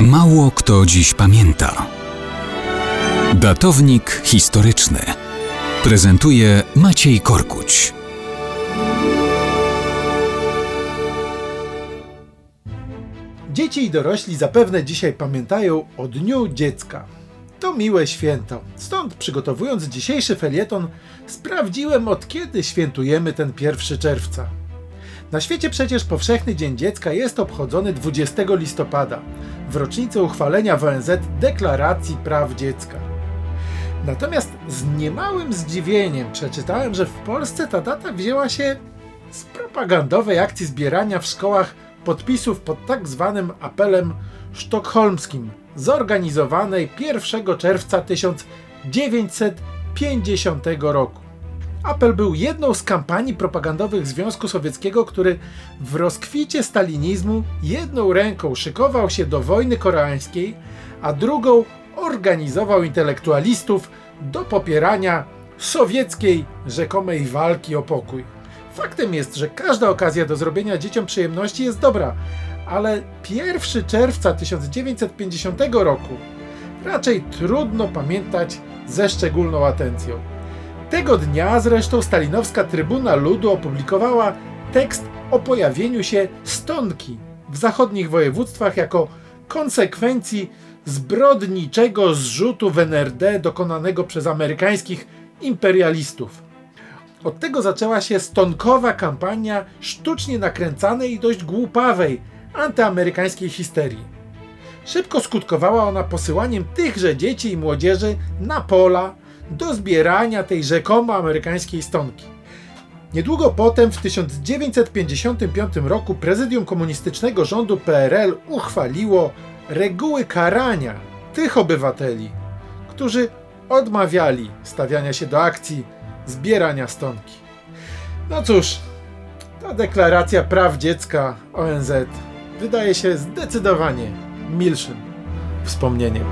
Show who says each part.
Speaker 1: Mało kto dziś pamięta. Datownik historyczny prezentuje Maciej Korkuć.
Speaker 2: Dzieci i dorośli zapewne dzisiaj pamiętają o Dniu Dziecka. To miłe święto. Stąd przygotowując dzisiejszy felieton, sprawdziłem od kiedy świętujemy ten 1 czerwca. Na świecie przecież powszechny Dzień Dziecka jest obchodzony 20 listopada, w rocznicę uchwalenia w ONZ Deklaracji Praw Dziecka. Natomiast z niemałym zdziwieniem przeczytałem, że w Polsce ta data wzięła się z propagandowej akcji zbierania w szkołach podpisów pod tak zwanym apelem sztokholmskim, zorganizowanej 1 czerwca 1950 roku. Apel był jedną z kampanii propagandowych Związku Sowieckiego, który w rozkwicie stalinizmu jedną ręką szykował się do wojny koreańskiej, a drugą organizował intelektualistów do popierania sowieckiej rzekomej walki o pokój. Faktem jest, że każda okazja do zrobienia dzieciom przyjemności jest dobra, ale 1 czerwca 1950 roku raczej trudno pamiętać ze szczególną atencją. Tego dnia zresztą stalinowska Trybuna Ludu opublikowała tekst o pojawieniu się stonki w zachodnich województwach jako konsekwencji zbrodniczego zrzutu w NRD dokonanego przez amerykańskich imperialistów. Od tego zaczęła się stonkowa kampania sztucznie nakręcanej i dość głupawej antyamerykańskiej histerii. Szybko skutkowała ona posyłaniem tychże dzieci i młodzieży na pola do zbierania tej rzekomo amerykańskiej stonki. Niedługo potem, w 1955 roku, prezydium komunistycznego rządu PRL uchwaliło reguły karania tych obywateli, którzy odmawiali stawiania się do akcji zbierania stonki. No cóż, ta deklaracja praw dziecka ONZ wydaje się zdecydowanie milszym wspomnieniem.